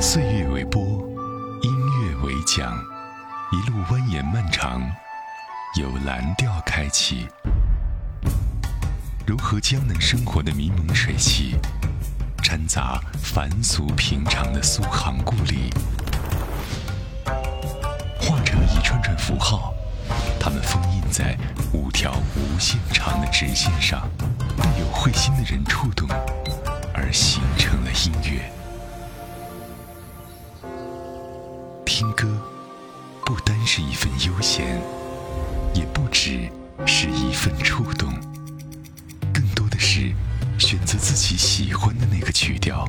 岁月为波，音乐为桨，一路蜿蜒漫长。由蓝调开启，融合江南生活的民风水气，掺杂凡俗平常的苏杭故里，化成一串串符号，它们封印在五条无限长的直线上，被有慧心的人触动，而形成了音乐。听歌，不单是一份悠闲，也不只是一份触动，更多的是选择自己喜欢的那个曲调，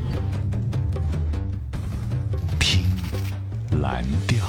听蓝调。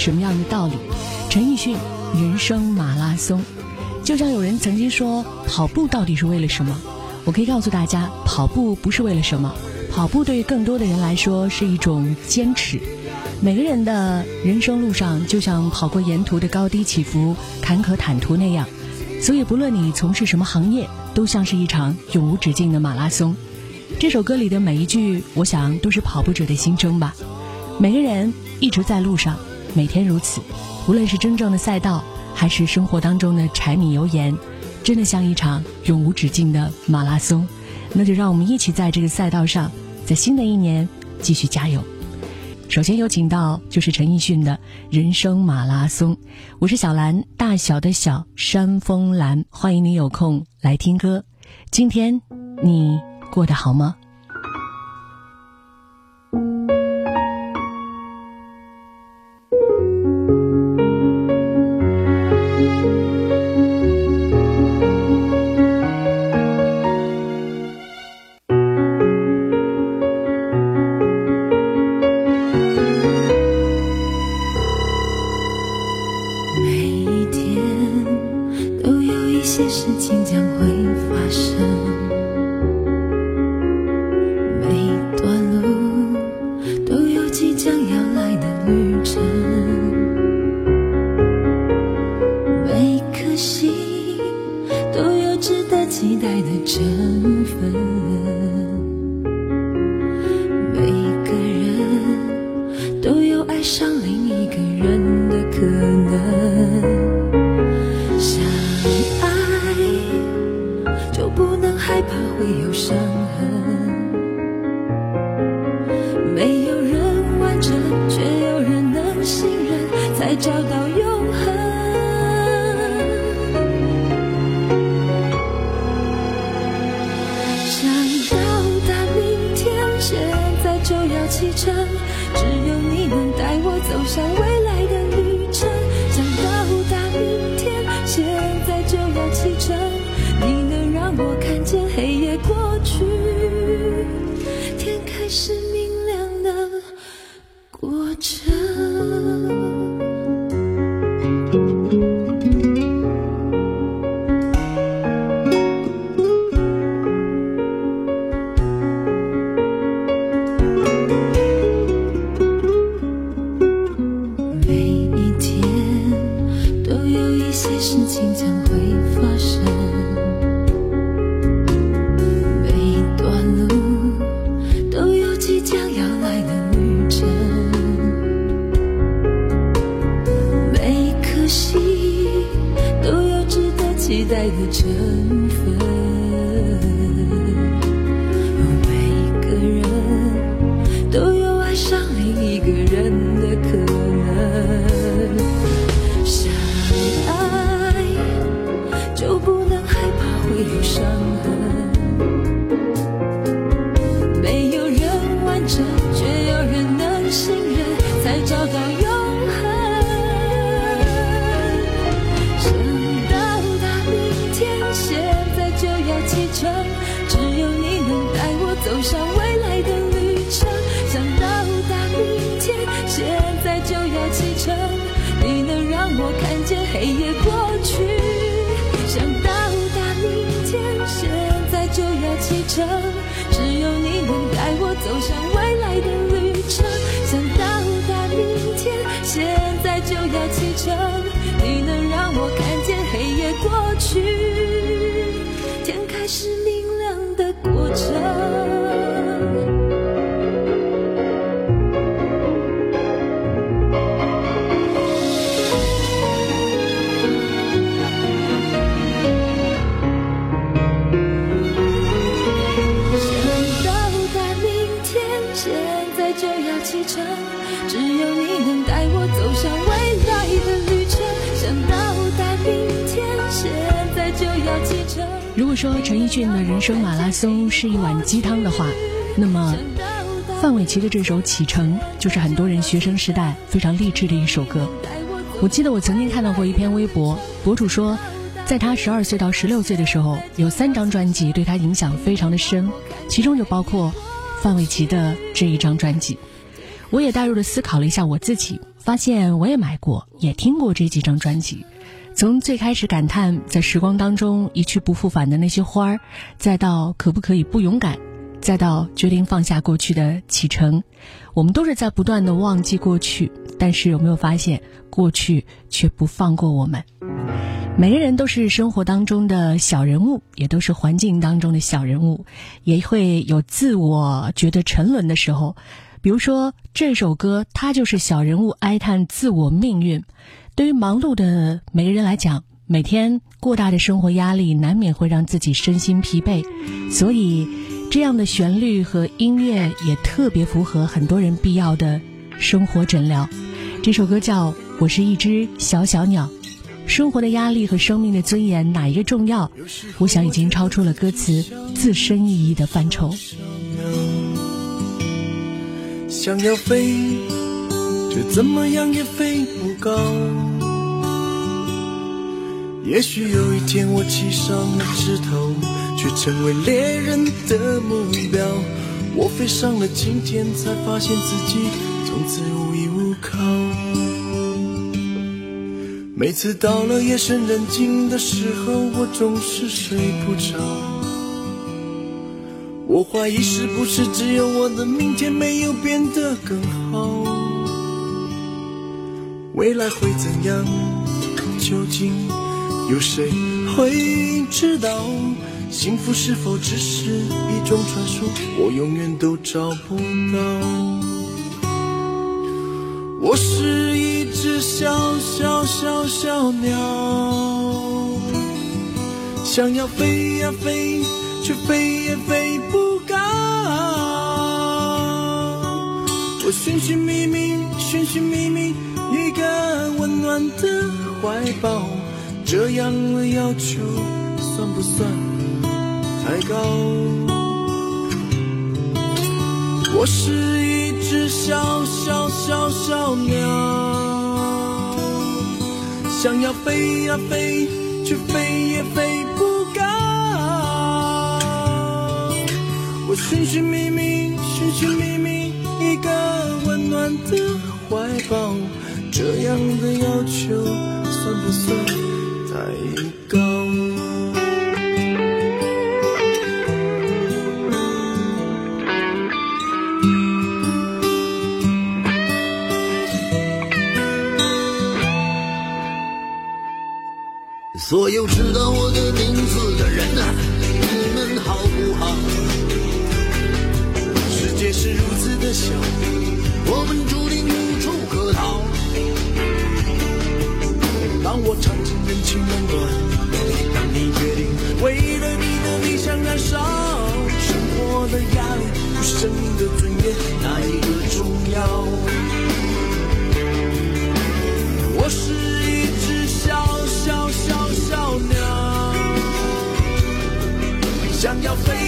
什么样的道理。陈奕迅《人生马拉松》，就像有人曾经说，跑步到底是为了什么？我可以告诉大家，跑步不是为了什么，跑步对于更多的人来说是一种坚持。每个人的人生路上，就像跑过沿途的高低起伏、坎坷坦途那样，所以不论你从事什么行业，都像是一场永无止境的马拉松。这首歌里的每一句，我想都是跑步者的心声吧。每个人一直在路上，每天如此。无论是真正的赛道，还是生活当中的柴米油盐，真的像一场永无止境的马拉松。那就让我们一起在这个赛道上，在新的一年继续加油。首先有请到就是陈奕迅的《人生马拉松》，我是小兰，大小的小山峰兰，欢迎你有空来听歌。今天你。过得好吗？要启程，只有你能带我走向未来的。启程你能让我看见黑夜过去。天开始明如果说陈奕迅的人生马拉松是一碗鸡汤的话，那么范玮琪的这首《启程》就是很多人学生时代非常励志的一首歌。我记得我曾经看到过一篇微博，博主说，在他十二岁到十六岁的时候，有三张专辑对他影响非常的深，其中就包括范玮琪的这一张专辑。我也带入的思考了一下我自己，发现我也买过，也听过这几张专辑。从最开始感叹在时光当中一去不复返的那些花儿，再到可不可以不勇敢，再到决定放下过去的启程，我们都是在不断的忘记过去。但是有没有发现，过去却不放过我们？每个人都是生活当中的小人物，也都是环境当中的小人物，也会有自我觉得沉沦的时候。比如说这首歌，它就是小人物哀叹自我命运。对于忙碌的每个人来讲，每天过大的生活压力难免会让自己身心疲惫，所以这样的旋律和音乐也特别符合很多人必要的生活诊疗。这首歌叫《我是一只小小鸟》，生活的压力和生命的尊严哪一个重要？我想已经超出了歌词自身意义的范畴。想要飞，却怎么样也飞不高。也许有一天我栖上了枝头，却成为猎人的目标。我飞上了青天，才发现自己从此无依无靠。每次到了夜深人静的时候，我总是睡不着。我怀疑是不是只有我的明天没有变得更好？未来会怎样？究竟有谁会知道？幸福是否只是一种传说？我永远都找不到。我是一只小小小小鸟，想要飞呀飞。却飞也飞不高。我寻寻觅觅，寻寻觅觅一个温暖的怀抱，这样的要求算不算太高？我是一只小小小小鸟，想要飞呀飞，却飞也飞不高。我寻寻觅觅，寻寻觅觅一个温暖的怀抱，这样的要求算不算太高？所有知道我的名字的人啊，你们好不好？世界是如此的小，我们人情冷暖，当你决定为了你的理想燃烧，生活的压力与生命的尊严，哪一个重要？我是一只小小小小鸟，想要飞呀飞，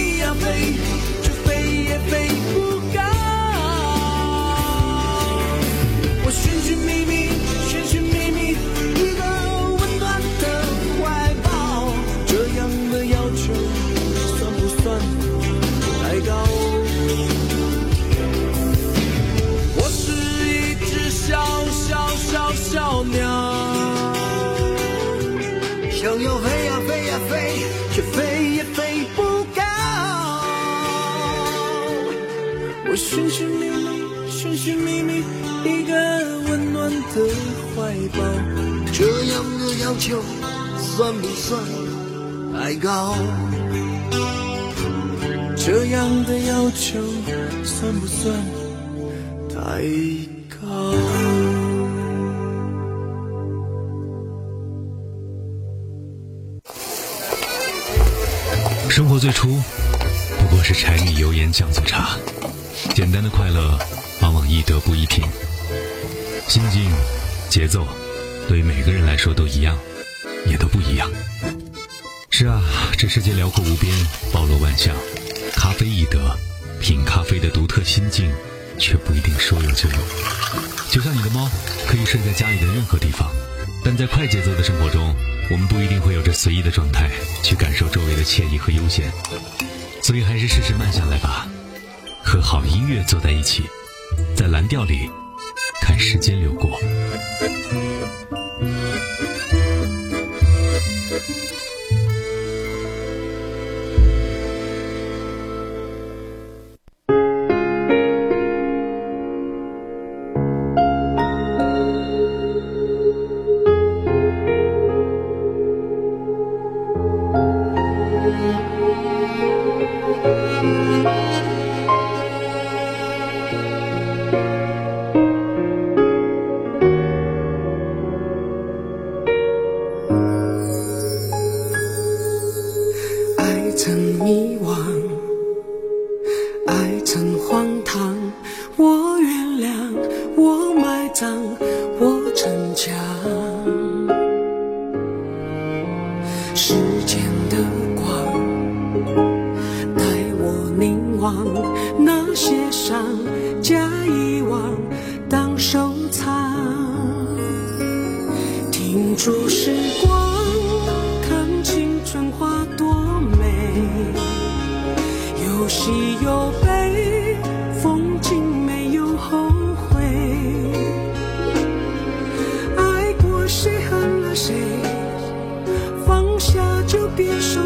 要求算不算太高？这样的要求算不算太高？生活最初不过是柴米油盐酱醋茶。简单的快乐，往往易得不易品。心境、节奏，对于每个人来说都一样，也都不一样。是啊，这世界辽阔无边，包罗万象。咖啡易得，品咖啡的独特心境，却不一定说有就有。就像你的猫，可以睡在家里的任何地方，但在快节奏的生活中，我们不一定会有着随意的状态去感受周围的惬意和悠闲。所以，还是试试慢下来吧。和好音乐走在一起，在蓝调里看时间流过。Thank you. 别受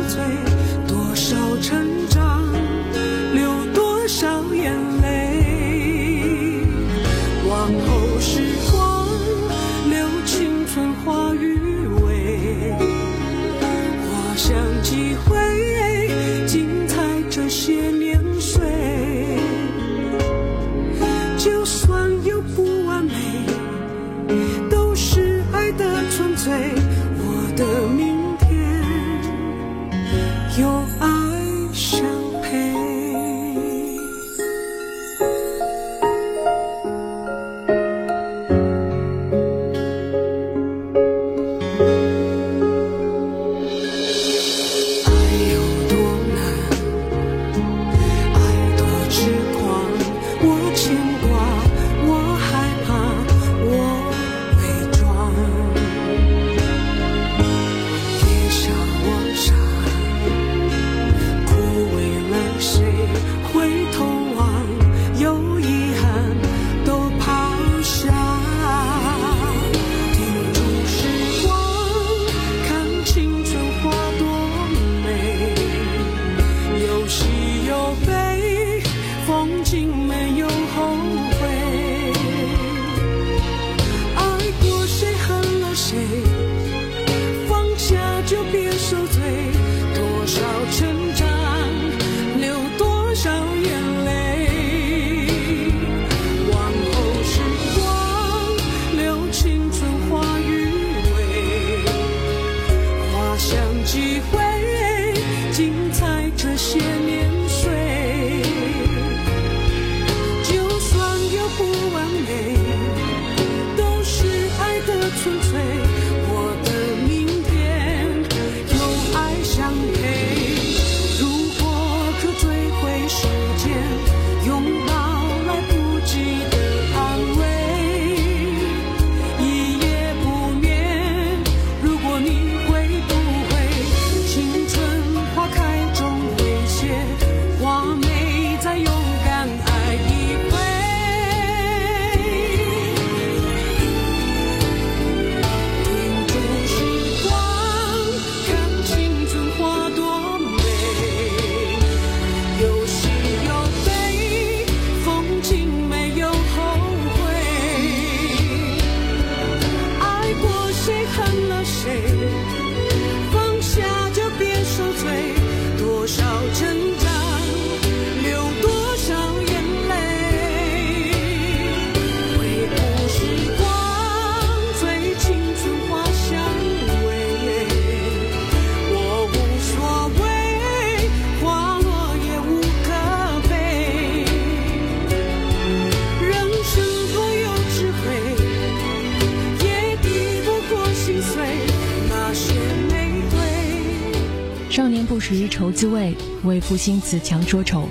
少年不识愁滋味，为赋新词强说愁。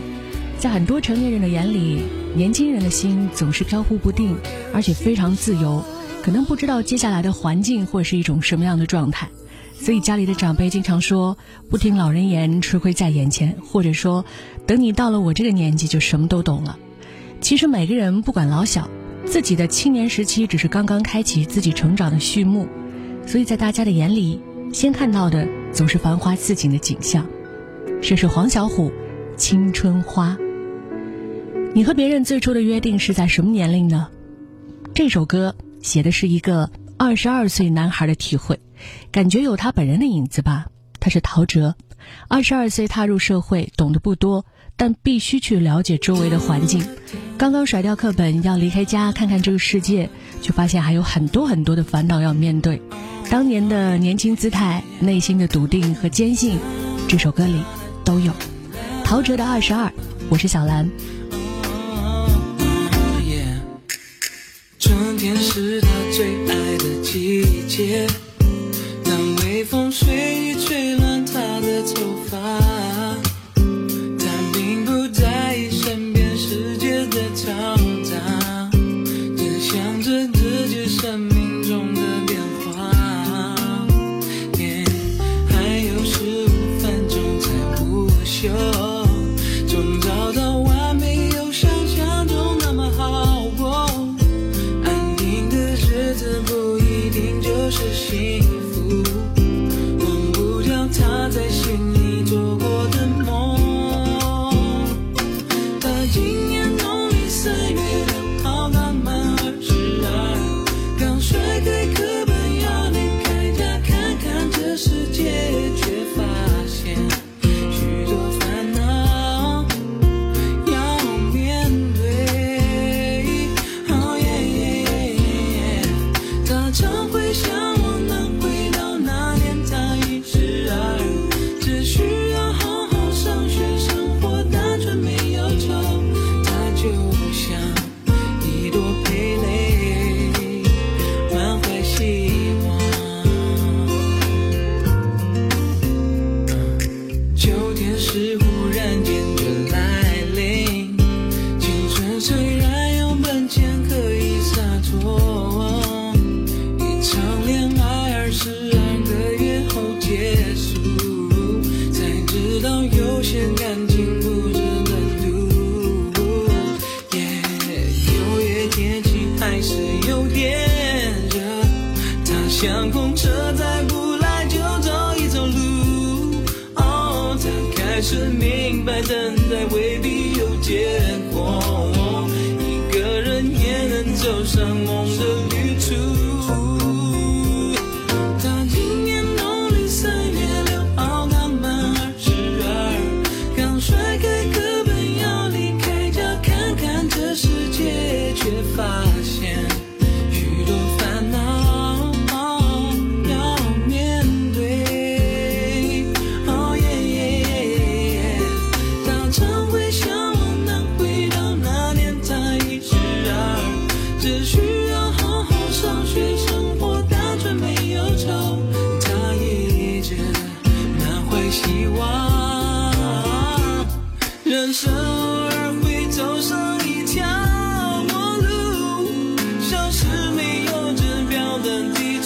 在很多成年人的眼里，年轻人的心总是飘忽不定，而且非常自由，可能不知道接下来的环境会是一种什么样的状态。所以家里的长辈经常说“不听老人言，吃亏在眼前”，或者说“等你到了我这个年纪，就什么都懂了”。其实每个人不管老小，自己的青年时期只是刚刚开启自己成长的序幕，所以在大家的眼里，先看到的总是繁花似锦的景象。这是黄小琥《青春花》。你和别人最初的约定是在什么年龄呢？这首歌写的是一个二十二岁男孩的体会，感觉有他本人的影子吧。他是陶喆，二十二岁踏入社会，懂得不多，但必须去了解周围的环境。刚刚甩掉课本，要离开家看看这个世界，就发现还有很多很多的烦恼要面对。当年的年轻姿态、内心的笃定和坚信，这首歌里都有。陶喆的二十二，我是小兰。春天是他最爱的季节，当微风随意吹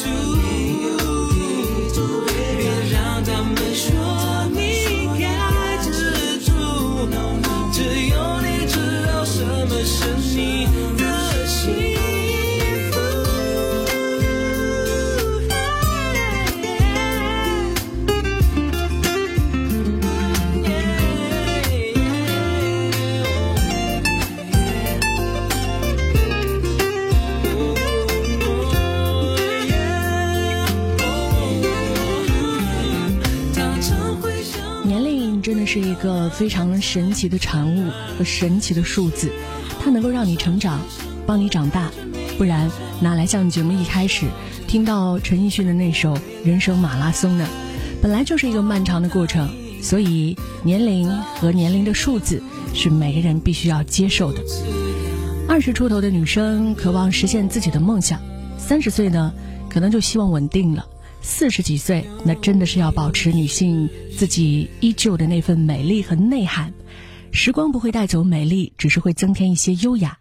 的非常神奇的产物和神奇的数字，它能够让你成长，帮你长大，不然哪来像节目一开始听到陈奕迅的那首《人生马拉松》呢？本来就是一个漫长的过程，所以年龄和年龄的数字是每个人必须要接受的。二十出头的女生渴望实现自己的梦想，三十岁呢，可能就希望稳定了。四十几岁，那真的是要保持女性自己依旧的那份美丽和内涵。时光不会带走美丽，只是会增添一些优雅。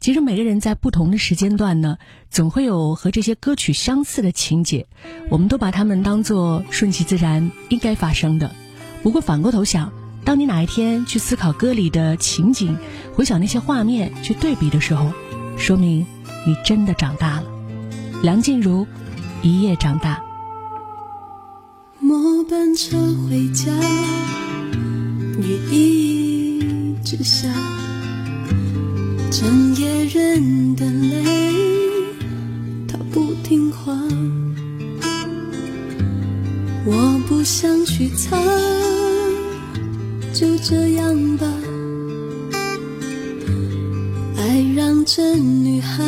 其实每个人在不同的时间段呢，总会有和这些歌曲相似的情节，我们都把它们当做顺其自然应该发生的。不过反过头想，当你哪一天去思考歌里的情景，回想那些画面，去对比的时候，说明你真的长大了。梁静茹，一夜长大。末班车回家，雨一直下，整夜忍的泪，它不听话。我不想去擦，就这样吧。爱让这女孩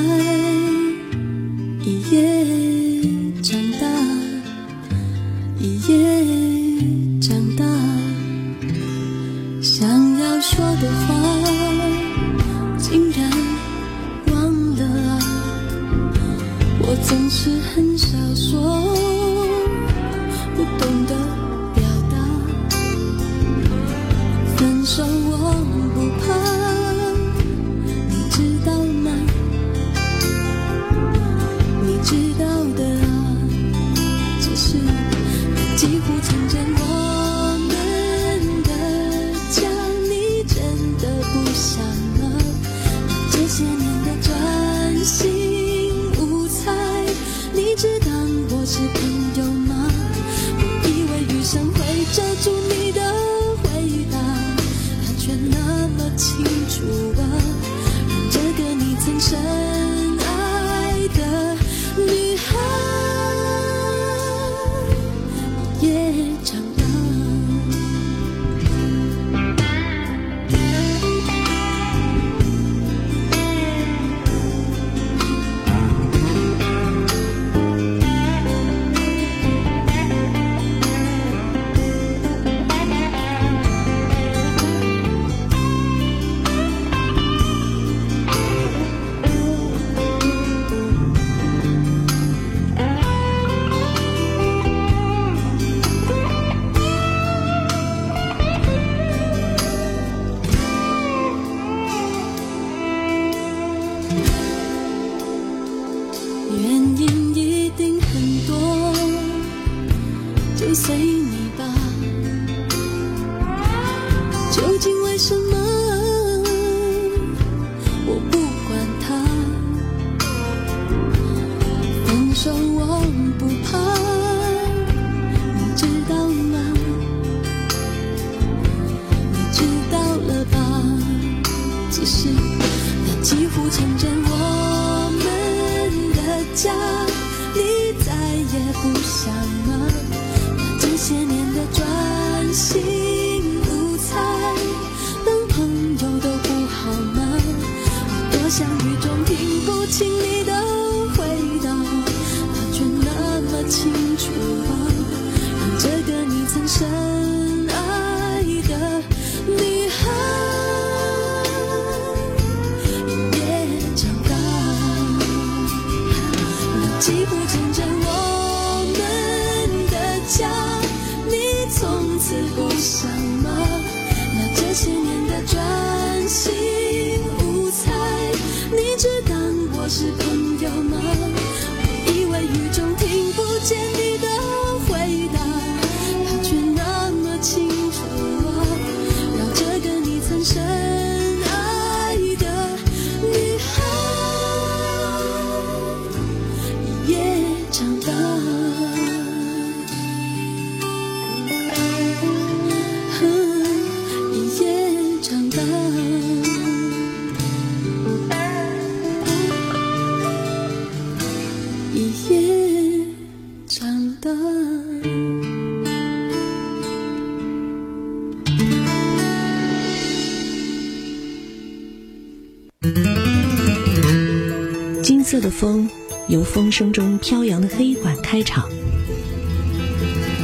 色的风由风声中飘扬的黑管开场，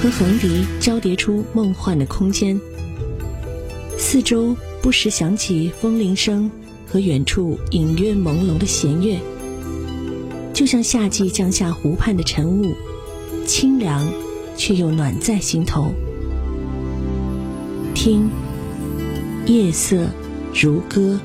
和横笛交叠出梦幻的空间。四周不时响起风铃声和远处隐约朦胧的弦乐，就像夏季降下湖畔的晨雾，清凉却又暖在心头。听，夜色如歌。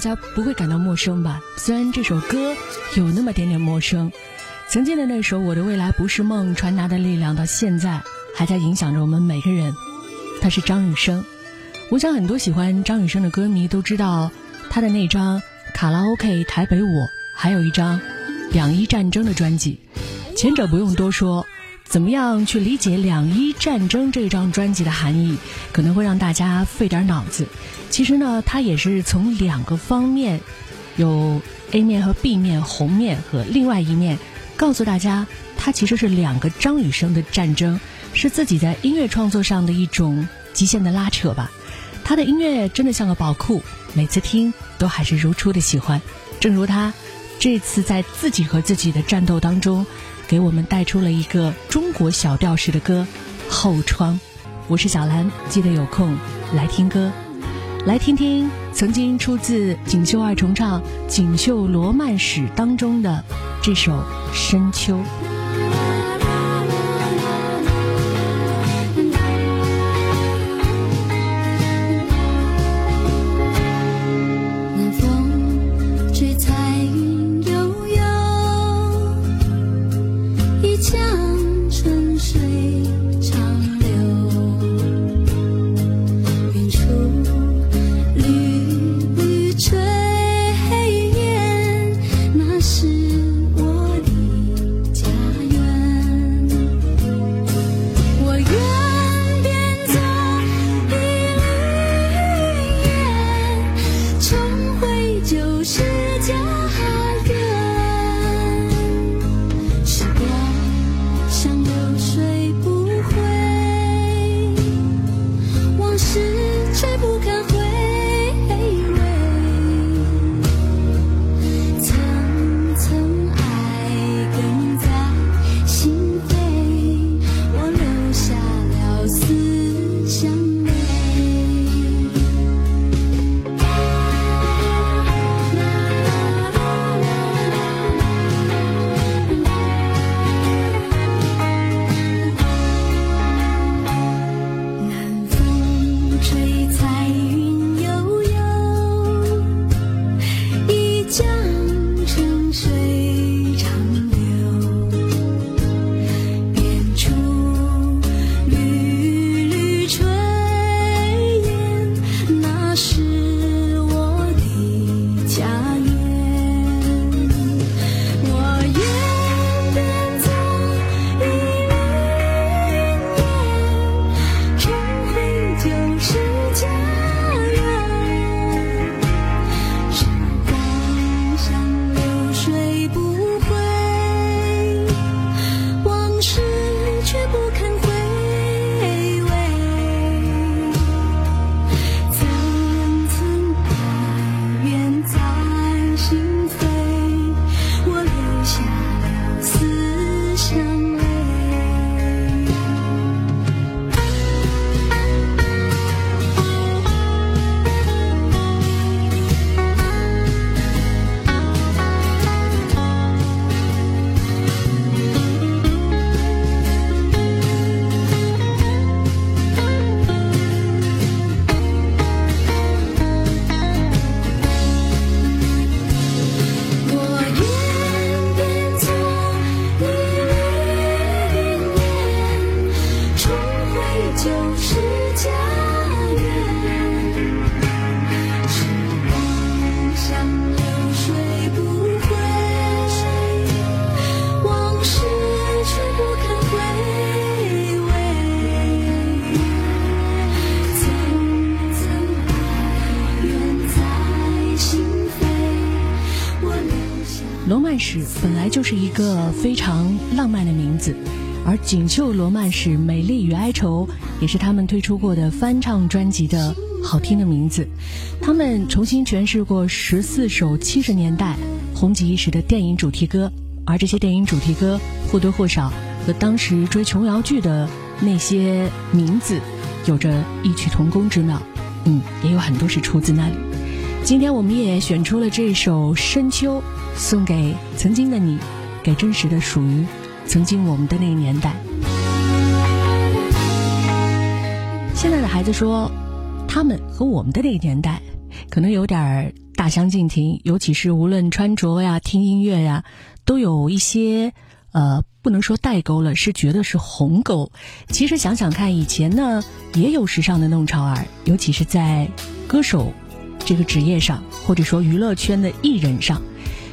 大家不会感到陌生吧？虽然这首歌有那么点点陌生，曾经的那首《我的未来不是梦》传达的力量，到现在还在影响着我们每个人。他是张雨生，我想很多喜欢张雨生的歌迷都知道他的那张卡拉 OK 台北我，还有一张两伊战争的专辑。前者不用多说，怎么样去理解两伊战争这张专辑的含义，可能会让大家费点脑子。其实呢，它也是从两个方面，有 A 面和 B 面，红面和另外一面，告诉大家，它其实是两个张雨生的战争，是自己在音乐创作上的一种极限的拉扯吧。他的音乐真的像个宝库，每次听都还是如初的喜欢。正如他这次在自己和自己的战斗当中，给我们带出了一个中国小调式的歌《后窗》。我是小兰，记得有空来听歌。来听听曾经出自《锦绣二重唱·锦绣罗曼史》当中的这首《深秋》。非常浪漫的名字，而《锦绣罗曼史：美丽与哀愁》也是他们推出过的翻唱专辑的好听的名字。他们重新诠释过十四首七十年代红极一时的电影主题歌，而这些电影主题歌或多或少和当时追琼瑶剧的那些名字有着异曲同工之妙。嗯，也有很多是出自那里。今天我们也选出了这首《深秋》，送给曾经的你，给真实的属于曾经我们的那个年代。现在的孩子说，他们和我们的那个年代可能有点大相径庭，尤其是无论穿着呀、听音乐呀，都有一些呃，不能说代沟了，是觉得是鸿沟。其实想想看，以前呢也有时尚的弄潮儿，尤其是在歌手这个职业上，或者说娱乐圈的艺人上。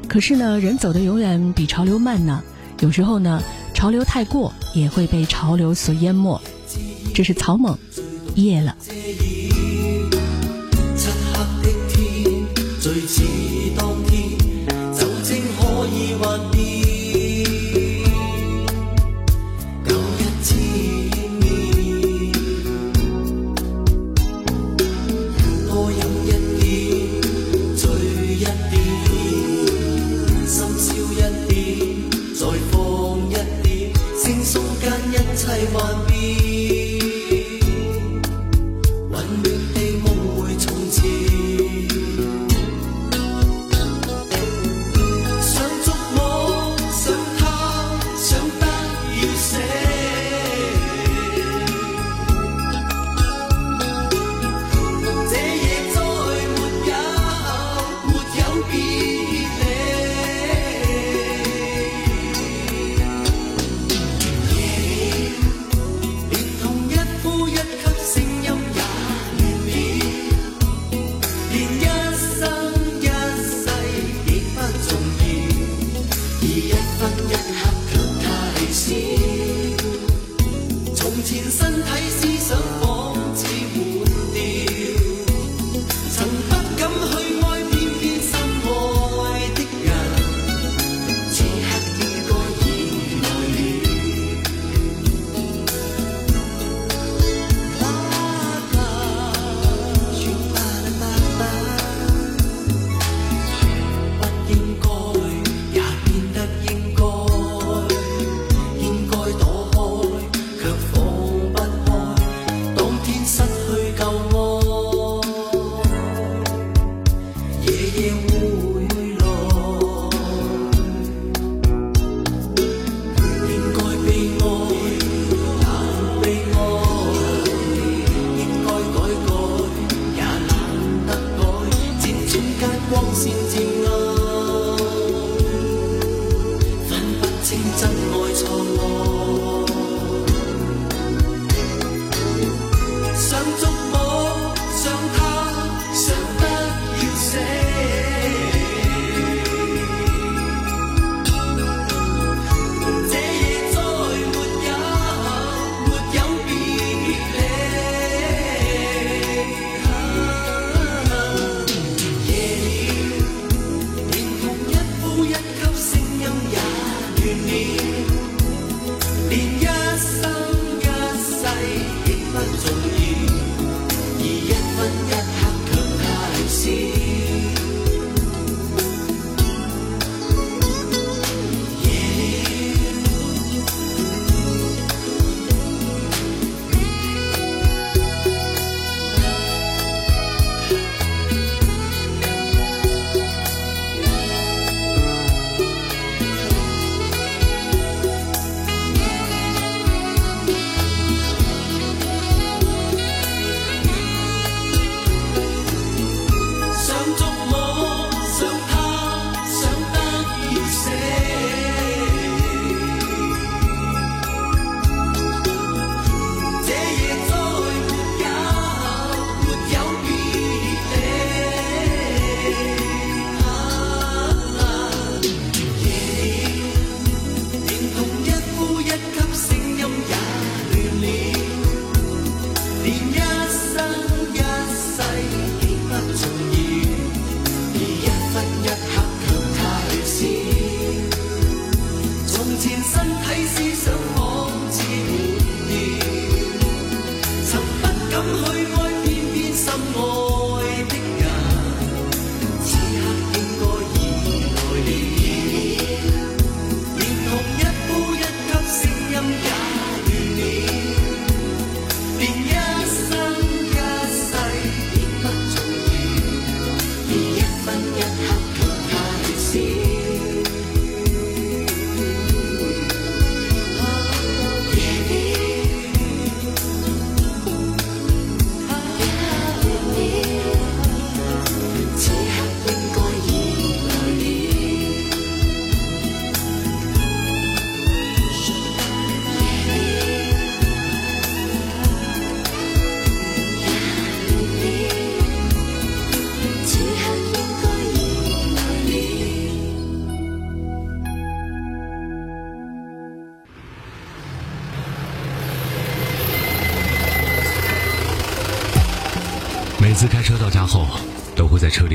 可是呢，人走的永远比潮流慢呢。有时候呢，潮流太过也会被潮流所淹没。这是草蜢，夜了。漆黑的天，最似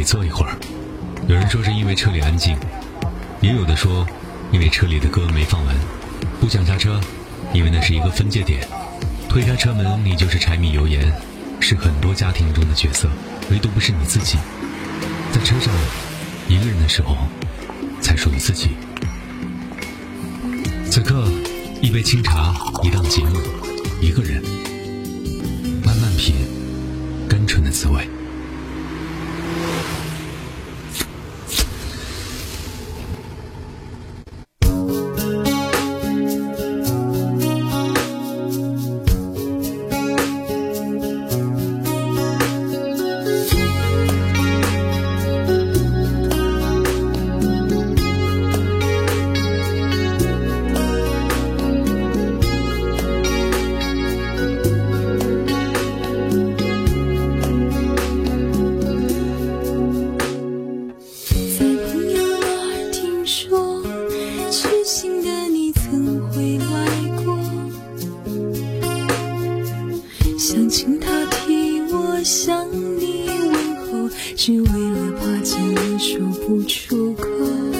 你坐一会儿。有人说是因为车里安静也有的说因为车里的歌没放完。不想下车因为那是一个分界点。推开车门你就是柴米油盐是很多家庭中的角色唯独不是你自己。在车上一个人的时候才属于自己。此刻一杯清茶一档节目一个人。话尽了说不出口。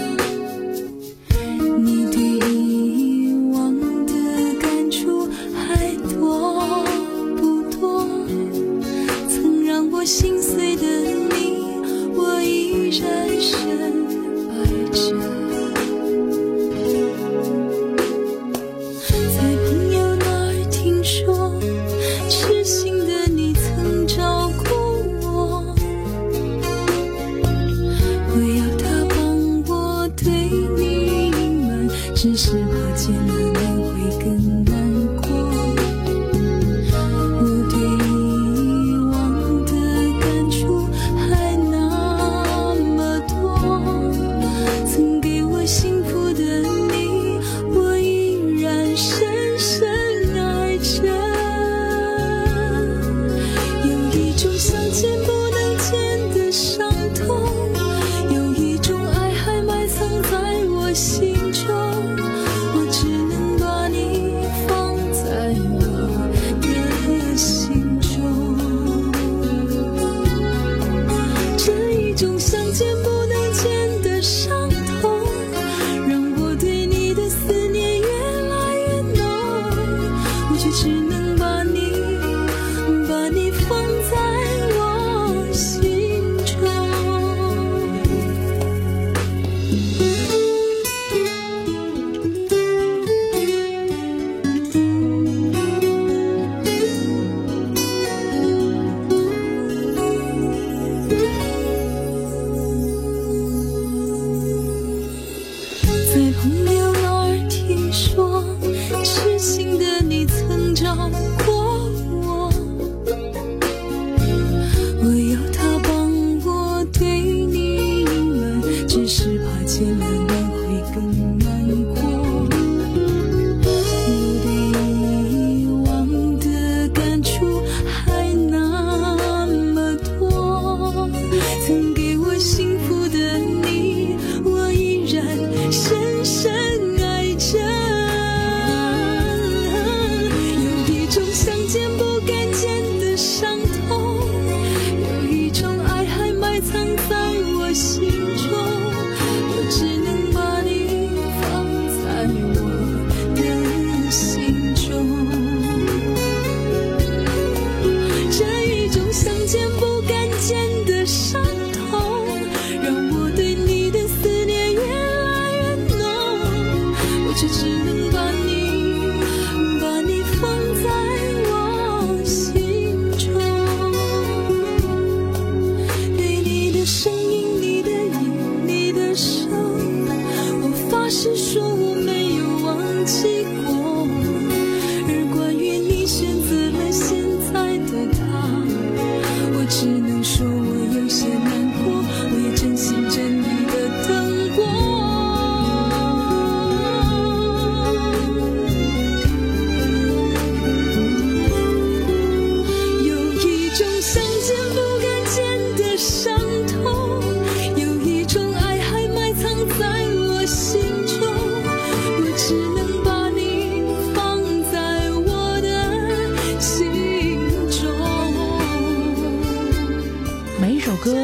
朋友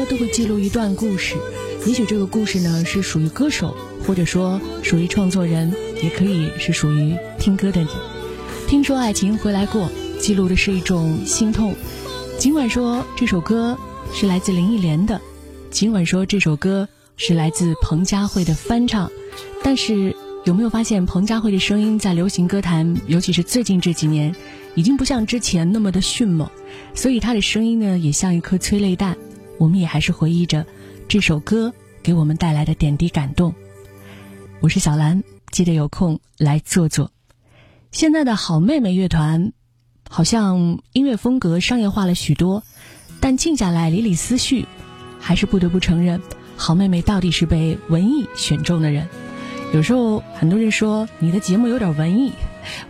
都会记录一段故事，也许这个故事呢是属于歌手，或者说属于创作人，也可以是属于听歌的你。听说爱情回来过，记录的是一种心痛。尽管说这首歌是来自林忆莲的，尽管说这首歌是来自彭佳慧的翻唱，但是有没有发现彭佳慧的声音在流行歌坛，尤其是最近这几年，已经不像之前那么的迅猛，所以她的声音呢也像一颗催泪弹。我们也还是回忆着这首歌给我们带来的点滴感动。我是小兰，记得有空来坐坐。现在的好妹妹乐团。好像音乐风格商业化了许多，但静下来理理思绪，还是不得不承认，好妹妹到底是被文艺选中的人。有时候很多人说你的节目有点文艺，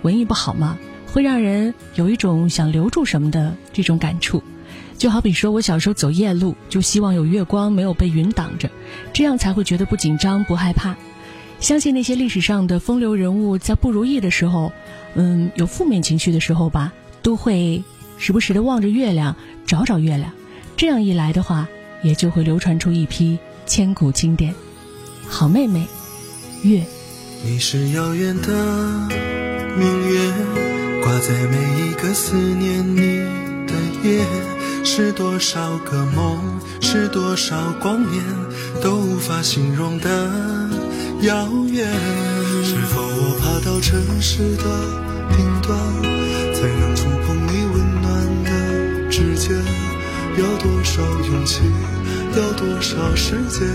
文艺不好吗？会让人有一种想留住什么的这种感触。就好比说我小时候走夜路，就希望有月光，没有被云挡着，这样才会觉得不紧张不害怕。相信那些历史上的风流人物，在不如意的时候，嗯，有负面情绪的时候吧。都会时不时的望着月亮，找找月亮，这样一来的话，也就会流传出一批千古经典。好妹妹，月。你是遥远的明月，挂在每一个思念你的夜，是多少个梦，是多少光年，都无法形容的遥远。是否我爬到城市的顶端？才能触碰你温暖的指尖，要多少勇气，要多少时间，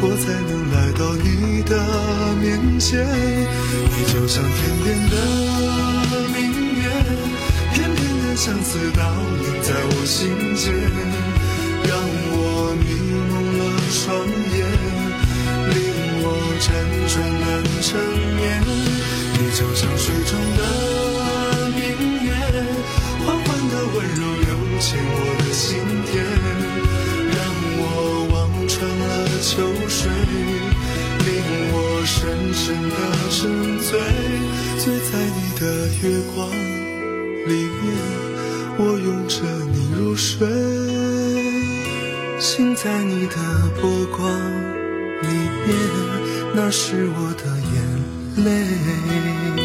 我才能来到你的面前？你就像天边的明月，片片的相思倒映在我心间，让我迷蒙了双眼，令我辗转难成眠。你就像水中的。温柔流进我的心田，让我望穿了秋水，令我深深的沉醉，醉在你的月光飞，心，在你的波光里面，那是我的眼泪。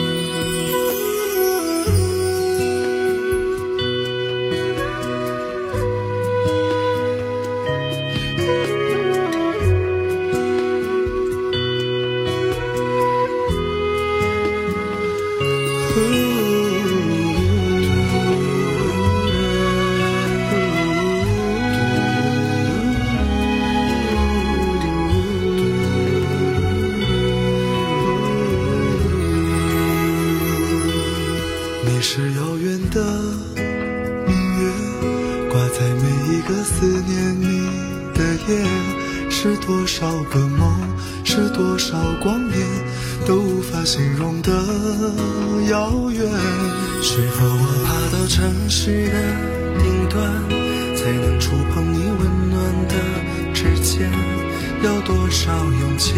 要多少勇气，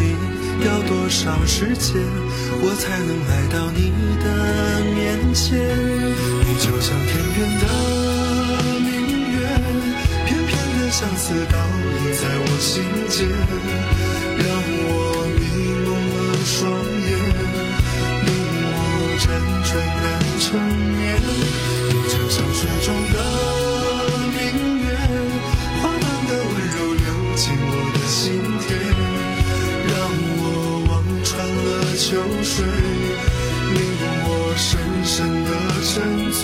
要多少时间，我才能来到你的面前。你就像天边的明月，片片的相思倒映在我心间，让我迷蒙了双眼，令我辗转难成眠。你就像水中的心田，让我望穿了。秋水令我深深的沉醉，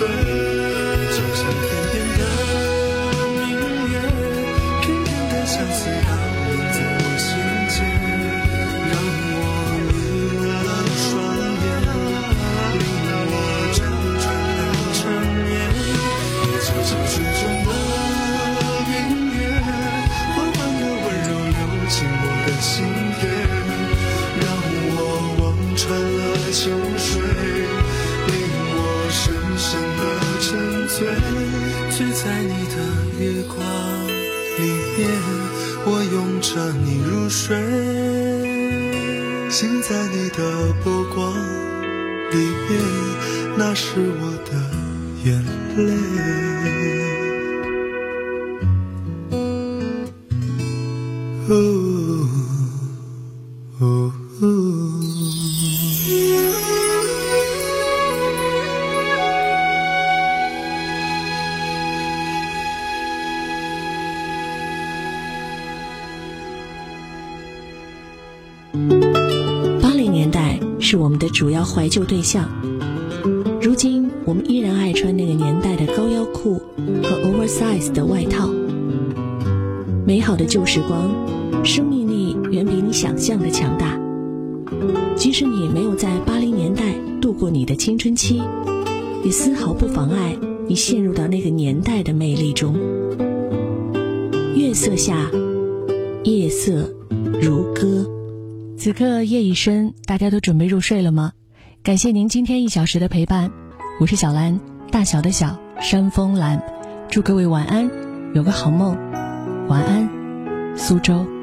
的波光里面，那是我的眼泪。是我们的主要怀旧对象。如今，我们依然爱穿那个年代的高腰裤和 oversize 的外套。美好的旧时光，生命力远比你想象的强大。即使你没有在八零年代度过你的青春期，也丝毫不妨碍你陷入到那个年代的魅力中。月色下，夜色如歌。此刻夜已深，大家都准备入睡了吗？感谢您今天一小时的陪伴，我是小兰，大小的小山峰兰，祝各位晚安，有个好梦，晚安，苏州。